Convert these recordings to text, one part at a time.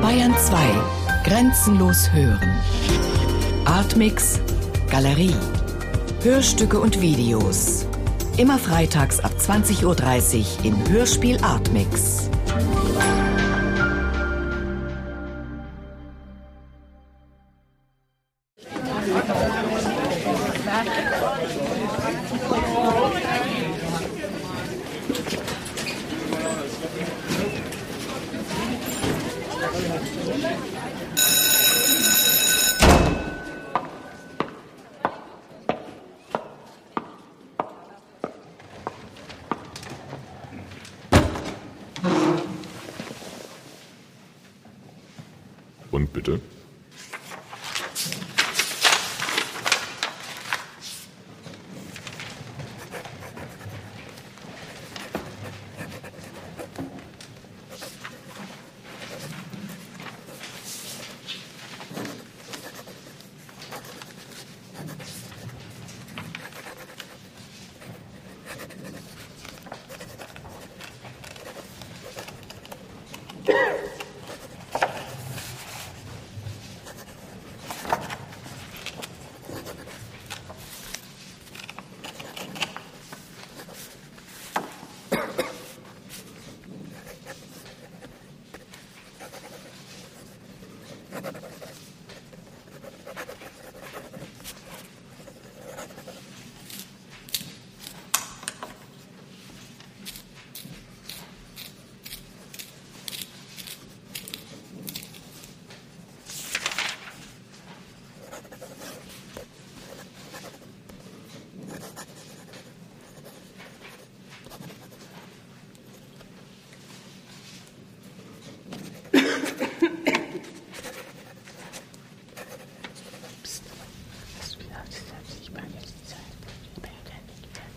Bayern 2. Grenzenlos hören. Artmix. Galerie. Hörstücke und Videos. Immer freitags ab 20.30 Uhr im Hörspiel Artmix. Und bitte?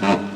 Mm-hmm.